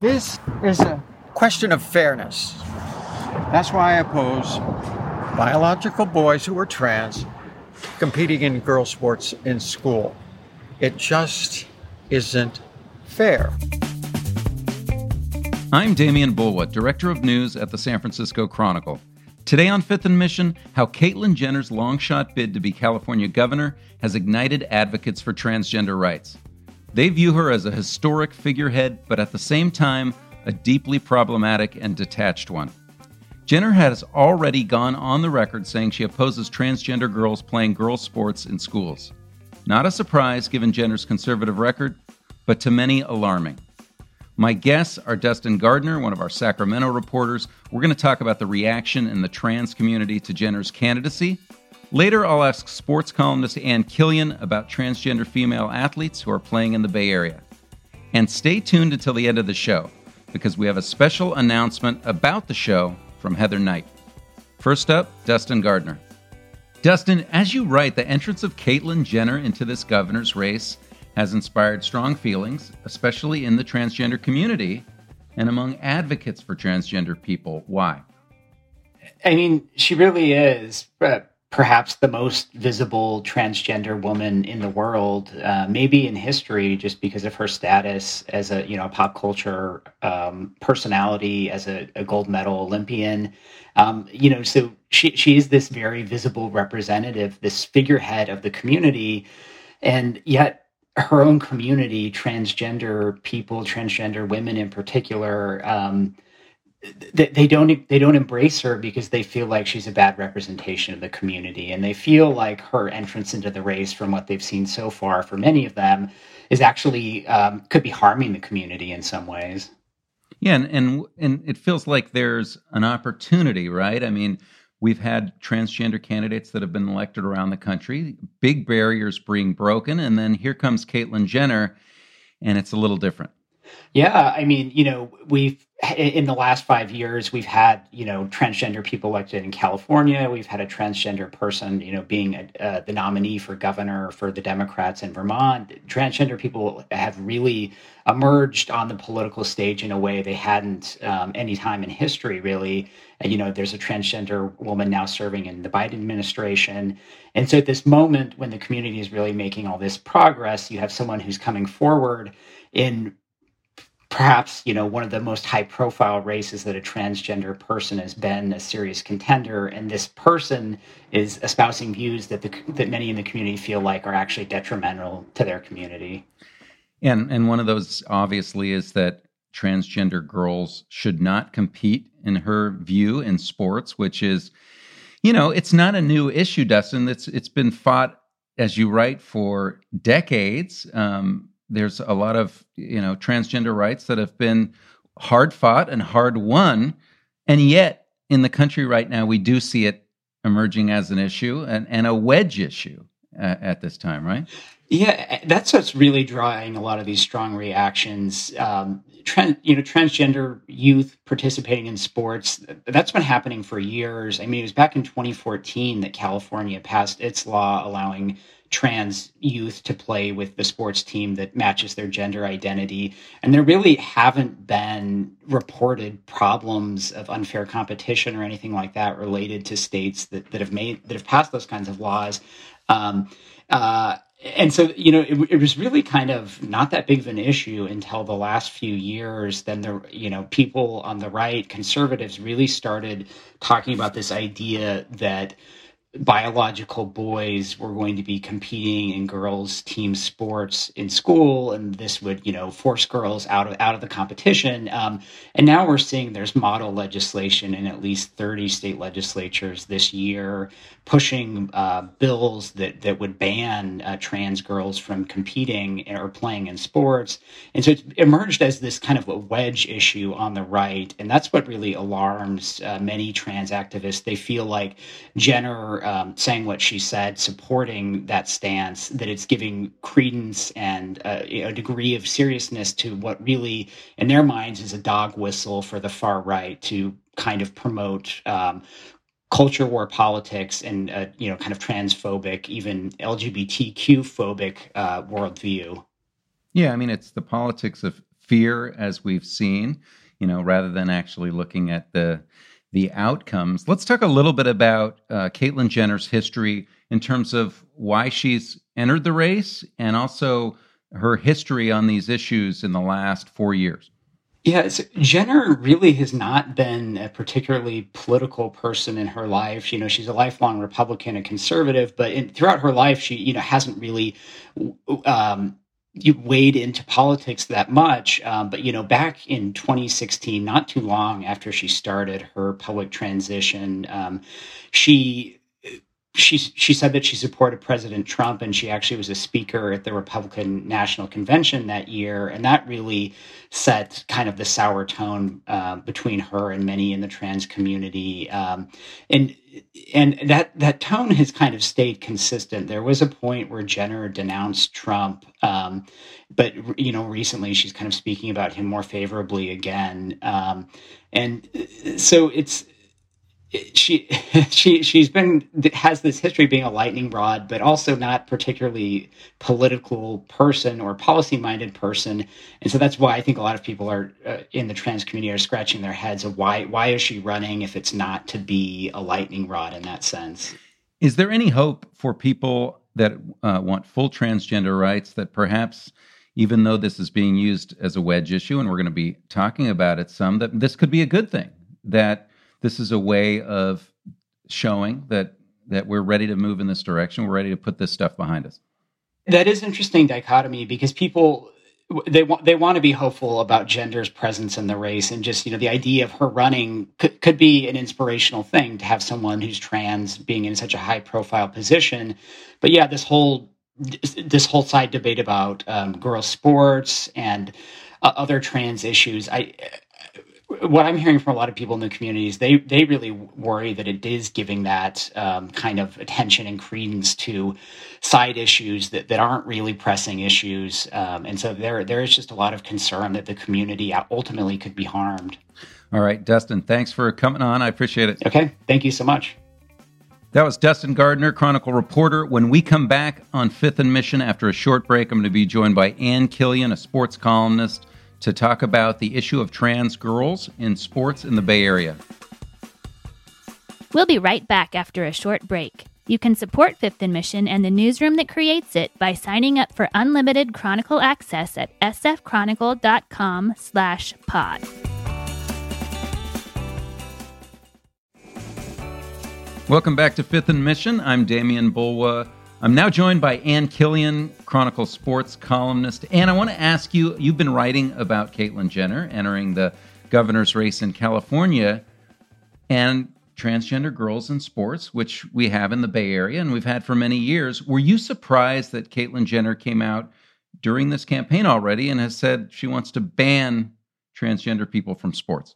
This is a question of fairness. That's why I oppose biological boys who are trans competing in girl sports in school. It just isn't fair. I'm Demian Bulwa, Director of News at the San Francisco Chronicle. Today on Fifth and Mission, how Caitlyn Jenner's long shot bid to be California governor has ignited advocates for transgender rights. They view her as a historic figurehead, but at the same time, a deeply problematic and detached one. Jenner has already gone on the record saying she opposes transgender girls playing girls' sports in schools. Not a surprise given Jenner's conservative record, but to many alarming. My guests are Dustin Gardiner, one of our Sacramento reporters. We're going to talk about the reaction in the trans community to Jenner's candidacy, Later, I'll ask sports columnist Ann Killion about transgender female athletes who are playing in the Bay Area. And stay tuned until the end of the show, because we have a special announcement about the show from Heather Knight. First up, Dustin Gardiner. Dustin, as you write, the entrance of Caitlyn Jenner into this governor's race has inspired strong feelings, especially in the transgender community and among advocates for transgender people. Why? I mean, she really is. But perhaps the most visible transgender woman in the world, uh, maybe in history, just because of her status as a you know pop culture um, personality, as a, a, gold medal Olympian. Um, you know, so she she is this very visible representative, this figurehead of the community, and yet her own community, transgender people, transgender women in particular. Um, they, don't they don't embrace her because they feel like she's a bad representation of the community. And they feel like her entrance into the race from what they've seen so far for many of them is actually um, could be harming the community in some ways. Yeah and, and and it feels like there's an opportunity right? I mean we've had transgender candidates that have been elected around the country. Big barriers being broken. And then here comes caitlyn jenner and it's a little different yeah, I mean, you know, we've in the last five years we've had you know transgender people elected in California. We've had a transgender person, you know, being a, the nominee for governor for the Democrats in Vermont. Transgender people have really emerged on the political stage in a way they hadn't um, any time in history, really. And, you know, there's a transgender woman now serving in the Biden administration. And so at this moment when the community is really making all this progress, you have someone who's coming forward in perhaps you know one of the most high profile races that a transgender person has been a serious contender. And this person is espousing views that the that many in the community feel like are actually detrimental to their community. And and one of those obviously is that transgender girls should not compete in her view in sports which is you know it's not a new issue dustin. It's it's been fought as you write for decades. Um, there's a lot of you know transgender rights that have been hard fought and hard won, and yet in the country right now we do see it emerging as an issue and, and a wedge issue uh, at this time, right? Yeah, that's what's really drawing a lot of these strong reactions. Um, trans, you know, transgender youth participating in sports, that's been happening for years. I mean, it was back in 2014 that California passed its law allowing trans youth to play with the sports team that matches their gender identity. And there really haven't been reported problems of unfair competition or anything like that related to states that, that have made that have passed those kinds of laws. Um, uh, and so, you know, it, it, was really kind of not that big of an issue until the last few years. Then the, you know, people on the right, conservatives, really started talking about this idea that biological boys were going to be competing in girls team sports in school and this would you know force girls out of out of the competition. Um, and now we're seeing there's model legislation in at least 30 state legislatures this year pushing uh, bills that that would ban uh, trans girls from competing or playing in sports. And so it's emerged as this kind of a wedge issue on the right and that's what really alarms uh, many trans activists. They feel like jenner um, saying what she said, supporting that stance, that it's giving credence and uh, a degree of seriousness to what really, in their minds, is a dog whistle for the far right to kind of promote um, culture war politics and uh, you know kind of transphobic, even LGBTQ phobic uh, worldview. Yeah, I mean it's the politics of fear, as we've seen, you know, rather than actually looking at the the outcomes. Let's talk a little bit about uh, Caitlyn Jenner's history in terms of why she's entered the race and also her history on these issues in the last four years. Yeah, Jenner really has not been a particularly political person in her life. You know, she's a lifelong Republican and conservative, but in, throughout her life, she you know hasn't really um, wade into politics that much. Um, but you know, back in 2016, not too long after she started her public transition, um, she she she said that she supported President Trump, and she actually was a speaker at the Republican National Convention that year, and that really set kind of the sour tone uh, between her and many in the trans community, um, and and that that tone has kind of stayed consistent. There was a point where Jenner denounced Trump, um, but you know recently she's kind of speaking about him more favorably again, um, and so it's she she she's been has this history of being a lightning rod but also not particularly political person or policy minded person. And so that's why i think a lot of people are uh, in the trans community are scratching their heads of why why is she running if it's not to be a lightning rod in that sense. Is there any hope for people that uh, want full transgender rights that perhaps even though this is being used as a wedge issue and we're going to be talking about it some that this could be a good thing that this is a way of showing that that we're ready to move in this direction. We're ready to put this stuff behind us. That is interesting dichotomy because people they want they want to be hopeful about Jenner's presence in the race and just you know the idea of her running could, could be an inspirational thing to have someone who's trans being in such a high profile position but yeah this whole this whole side debate about um, girls sports and uh, other trans issues i what I'm hearing from a lot of people in the communities, they they really worry that it is giving that um, kind of attention and credence to side issues that, that aren't really pressing issues, um, and so there there is just a lot of concern that the community ultimately could be harmed. All right, Dustin, thanks for coming on. I appreciate it. Okay, thank you so much. That was Dustin Gardiner, Chronicle reporter. When we come back on Fifth and Mission after a short break, I'm going to be joined by Ann Killion, a sports columnist to talk about the issue of trans girls in sports in the Bay Area. We'll be right back after a short break. You can support Fifth and Mission and the newsroom that creates it by signing up for unlimited Chronicle access at sfchronicle.com slash pod. Welcome back to Fifth and Mission. I'm Demian Bulwa. I'm now joined by Ann Killion, Chronicle sports columnist. Ann, I want to ask you you've been writing about Caitlyn Jenner entering the governor's race in California and transgender girls in sports, which we have in the Bay Area and we've had for many years. Were you surprised that Caitlyn Jenner came out during this campaign already and has said she wants to ban transgender people from sports?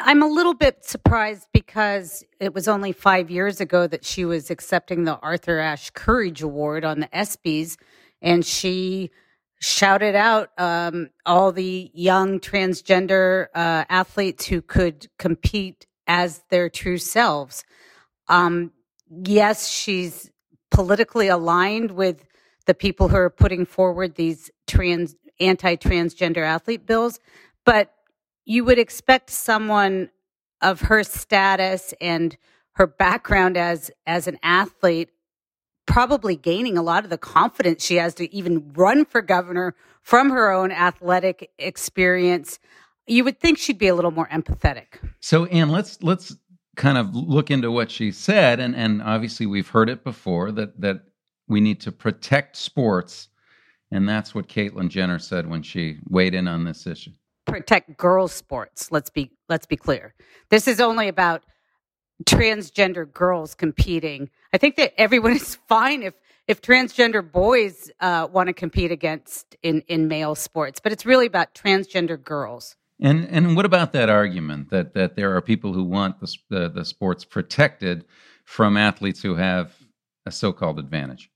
I'm a little bit surprised because it was only five years ago that she was accepting the Arthur Ashe Courage Award on the ESPYS, and she shouted out um, all the young transgender uh, athletes who could compete as their true selves. Um, yes, she's politically aligned with the people who are putting forward these trans anti-transgender athlete bills, but you would expect someone of her status and her background as as an athlete probably gaining a lot of the confidence she has to even run for governor from her own athletic experience. You would think she'd be a little more empathetic. So ann let's let's kind of look into what she said and and obviously we've heard it before that that we need to protect sports and that's what caitlyn jenner said when she weighed in on this issue protect girls sports let's be let's be clear. This is only about transgender girls competing. I think that everyone is fine if if transgender boys uh, want to compete against in in male sports but it's really about transgender girls. And and what about that argument that that there are people who want the the, the sports protected from athletes who have a so-called advantage?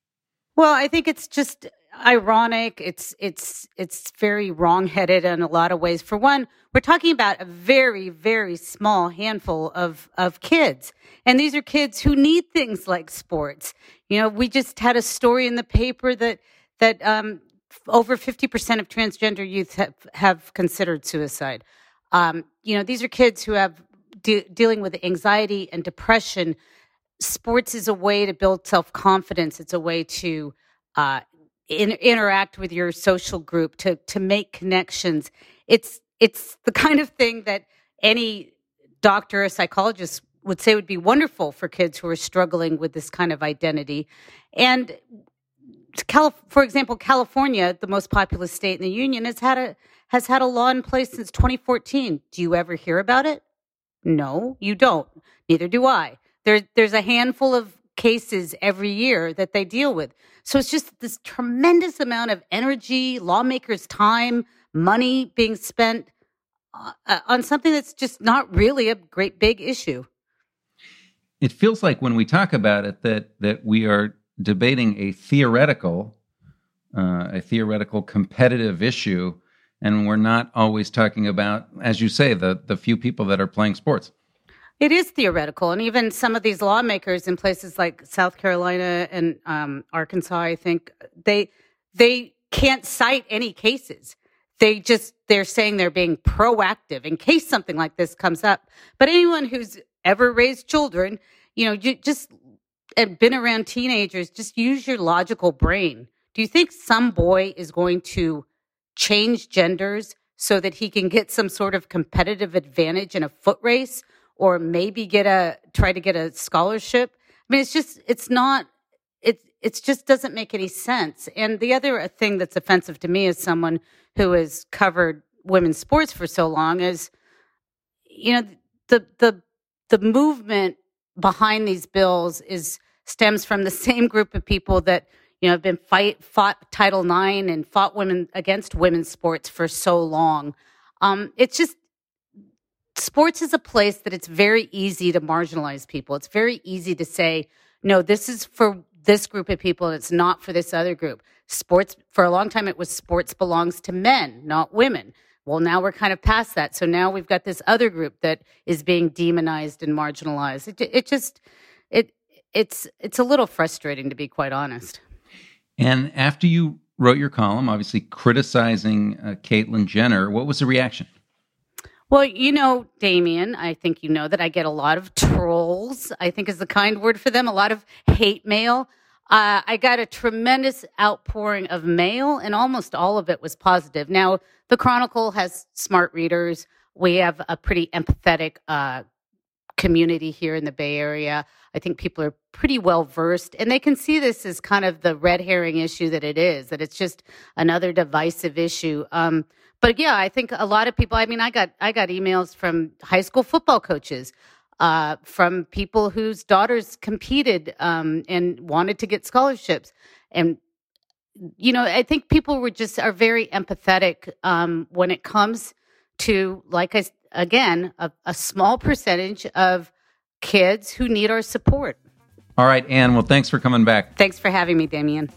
Well i think it's just ironic. It's it's it's very wrongheaded in a lot of ways. For one, we're talking about a very very small handful of of kids, and these are kids who need things like sports. You know, we just had a story in the paper that that um, over 50% of transgender youth have, have considered suicide. Um, you know, these are kids who have de- dealing with anxiety and depression. Sports is a way to build self confidence. It's a way to uh, in, interact with your social group to to make connections. It's it's the kind of thing that any doctor or psychologist would say would be wonderful for kids who are struggling with this kind of identity. And for example, California, the most populous state in the union, has had a has had a law in place since 2014. Do you ever hear about it? No, you don't. Neither do I. There, there's a handful of cases every year that they deal with. So it's just this tremendous amount of energy, lawmakers' time, money being spent uh, uh, on something that's just not really a great big issue. It feels like when we talk about it that that we are debating a theoretical, uh, a theoretical competitive issue, and we're not always talking about, as you say, the the few people that are playing sports. It is theoretical, and even some of these lawmakers in places like South Carolina and um, Arkansas, I think they they can't cite any cases. They just they're saying they're being proactive in case something like this comes up. But anyone who's ever raised children, you know, you just and been around teenagers, just use your logical brain. Do you think some boy is going to change genders so that he can get some sort of competitive advantage in a foot race? Or maybe get a try to get a scholarship. I mean, it's just it's not it it just doesn't make any sense. And the other thing that's offensive to me as someone who has covered women's sports for so long is, you know, the the the movement behind these bills is stems from the same group of people that you know have been fight fought Title IX and fought women against women's sports for so long. Um, it's just sports is a place that it's very easy to marginalize people. It's very easy to say, no, this is for this group of people and it's not for this other group. Sports, for a long time, it was sports belongs to men, not women. Well, now we're kind of past that. So now we've got this other group that is being demonized and marginalized. It, it just, it, it's, it's a little frustrating to be quite honest. And after you wrote your column, obviously criticizing uh, Caitlyn Jenner, what was the reaction? Well, you know, Demian, I think you know that I get a lot of trolls, I think is the kind word for them, a lot of hate mail. Uh, I got a tremendous outpouring of mail, and almost all of it was positive. Now, the Chronicle has smart readers. We have a pretty empathetic uh, community here in the Bay Area. I think people are pretty well versed, and they can see this as kind of the red herring issue that it is, that it's just another divisive issue. Um, but yeah, I think a lot of people. I mean, I got I got emails from high school football coaches, uh, from people whose daughters competed um, and wanted to get scholarships, and you know, I think people were just are very empathetic um, when it comes to, like I again, a, a small percentage of kids who need our support. All right, Ann. Well, thanks for coming back. Thanks for having me, Demian.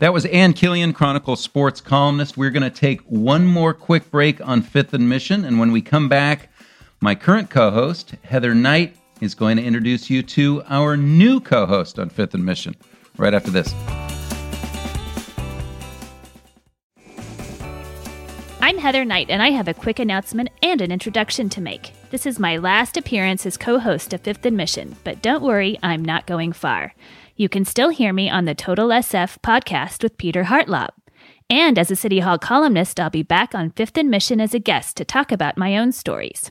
That was Ann Killion, Chronicle sports columnist. We're going to take one more quick break on Fifth and Mission. And when we come back, my current co host, Heather Knight, is going to introduce you to our new co host on Fifth and Mission right after this. I'm Heather Knight, and I have a quick announcement and an introduction to make. This is my last appearance as co host of Fifth and Mission, but don't worry, I'm not going far. You can still hear me on the Total SF podcast with Peter Hartlaub. And as a City Hall columnist, I'll be back on Fifth and Mission as a guest to talk about my own stories.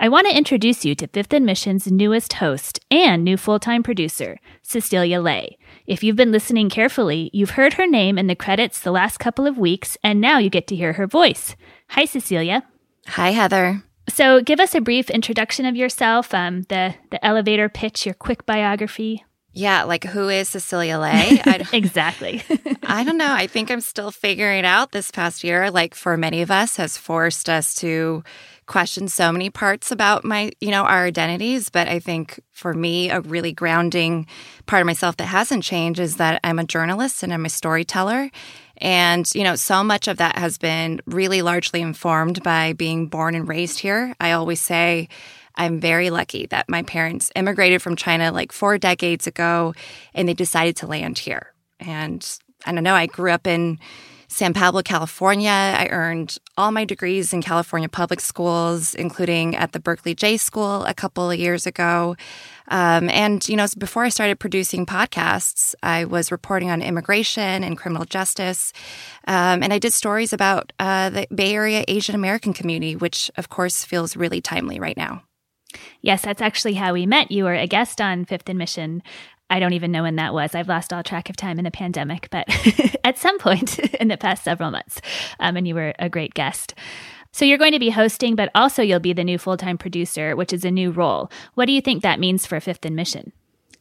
I want to introduce you to Fifth and Mission's newest host and new full time producer, Cecilia Lei. If you've been listening carefully, you've heard her name in the credits the last couple of weeks, and now you get to hear her voice. Hi, Cecilia. Hi, Heather. So, give us a brief introduction of yourself, um, the the elevator pitch, your quick biography. Yeah, like who is Cecilia Lei? exactly. I don't know. I think I'm still figuring it out this past year. Like for many of us, has forced us to question so many parts about my, you know, our identities. But I think for me, a really grounding part of myself that hasn't changed is that I'm a journalist and I'm a storyteller. And, you know, so much of that has been really largely informed by being born and raised here. I always say I'm very lucky that my parents immigrated from China like four decades ago and they decided to land here. And I don't know, I grew up in San Pablo, California. I earned all my degrees in California public schools, including at the Berkeley J School a couple of years ago. Um, and, you know, before I started producing podcasts, I was reporting on immigration and criminal justice. Um, and I did stories about uh, the Bay Area Asian American community, which, of course, feels really timely right now. Yes, that's actually how we met. You were a guest on Fifth and Mission I don't even know when that was. I've lost all track of time in the pandemic, but at some point in the past several months. Um, and you were a great guest. So you're going to be hosting, but also you'll be the new full time producer, which is a new role. What do you think that means for Fifth and Mission?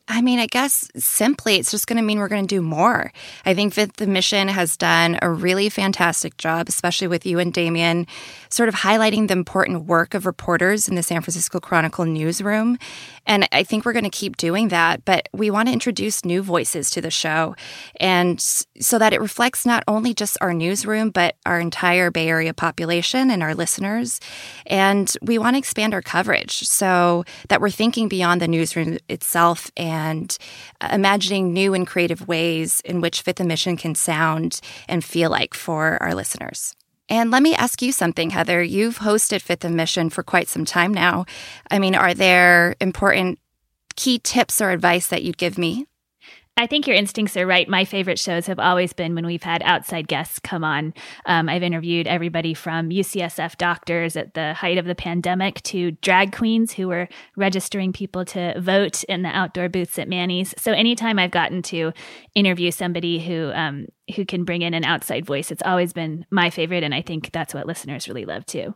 I mean, I guess simply it's just going to mean we're going to do more. I think that the mission has done a really fantastic job, especially with you and Demian, sort of highlighting the important work of reporters in the San Francisco Chronicle newsroom. And I think we're going to keep doing that, but we want to introduce new voices to the show. And so that it reflects not only just our newsroom, but our entire Bay Area population and our listeners. And we want to expand our coverage so that we're thinking beyond the newsroom itself and Uh, imagining new and creative ways in which Fifth and Mission can sound and feel like for our listeners. And let me ask you something, Heather. You've hosted Fifth and Mission for quite some time now. I mean, are there important key tips or advice that you'd give me? I think your instincts are right. My favorite shows have always been when we've had outside guests come on. Um, I've interviewed everybody from UCSF doctors at the height of the pandemic to drag queens who were registering people to vote in the outdoor booths at Manny's. So anytime I've gotten to interview somebody who um, who can bring in an outside voice, it's always been my favorite, and I think that's what listeners really love too.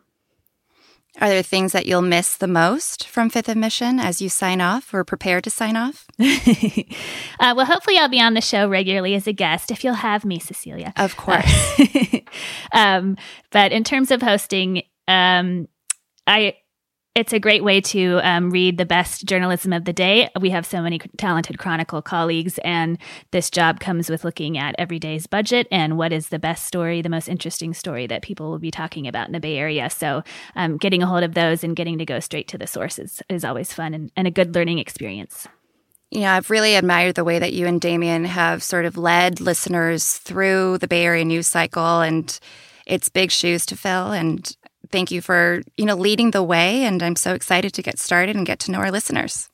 Are there things that you'll miss the most from Fifth and Mission as you sign off or prepare to sign off? uh, well, hopefully, I'll be on the show regularly as a guest if you'll have me, Cecilia. Of course. um, but in terms of hosting, um, I it's a great way to um, read the best journalism of the day. We have so many talented Chronicle colleagues, and this job comes with looking at every day's budget and what is the best story, the most interesting story that people will be talking about in the Bay Area. So, um, getting a hold of those and getting to go straight to the sources is always fun and, and a good learning experience. Yeah, I've really admired the way that you and Demian have sort of led listeners through the Bay Area news cycle, and it's big shoes to fill. And thank you for, you know, leading the way. And I'm so excited to get started and get to know our listeners.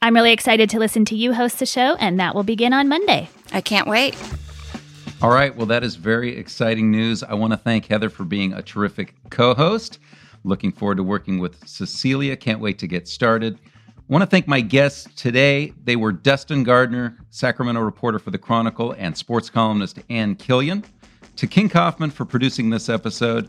I'm really excited to listen to you host the show, and that will begin on Monday. I can't wait. All right. Well, that is very exciting news. I want to thank Heather for being a terrific co host. Looking forward to working with Cecilia. Can't wait to get started. I want to thank my guests today. They were Dustin Gardiner, Sacramento reporter for the Chronicle, and sports columnist Ann Killion. To King Kaufman for producing this episode,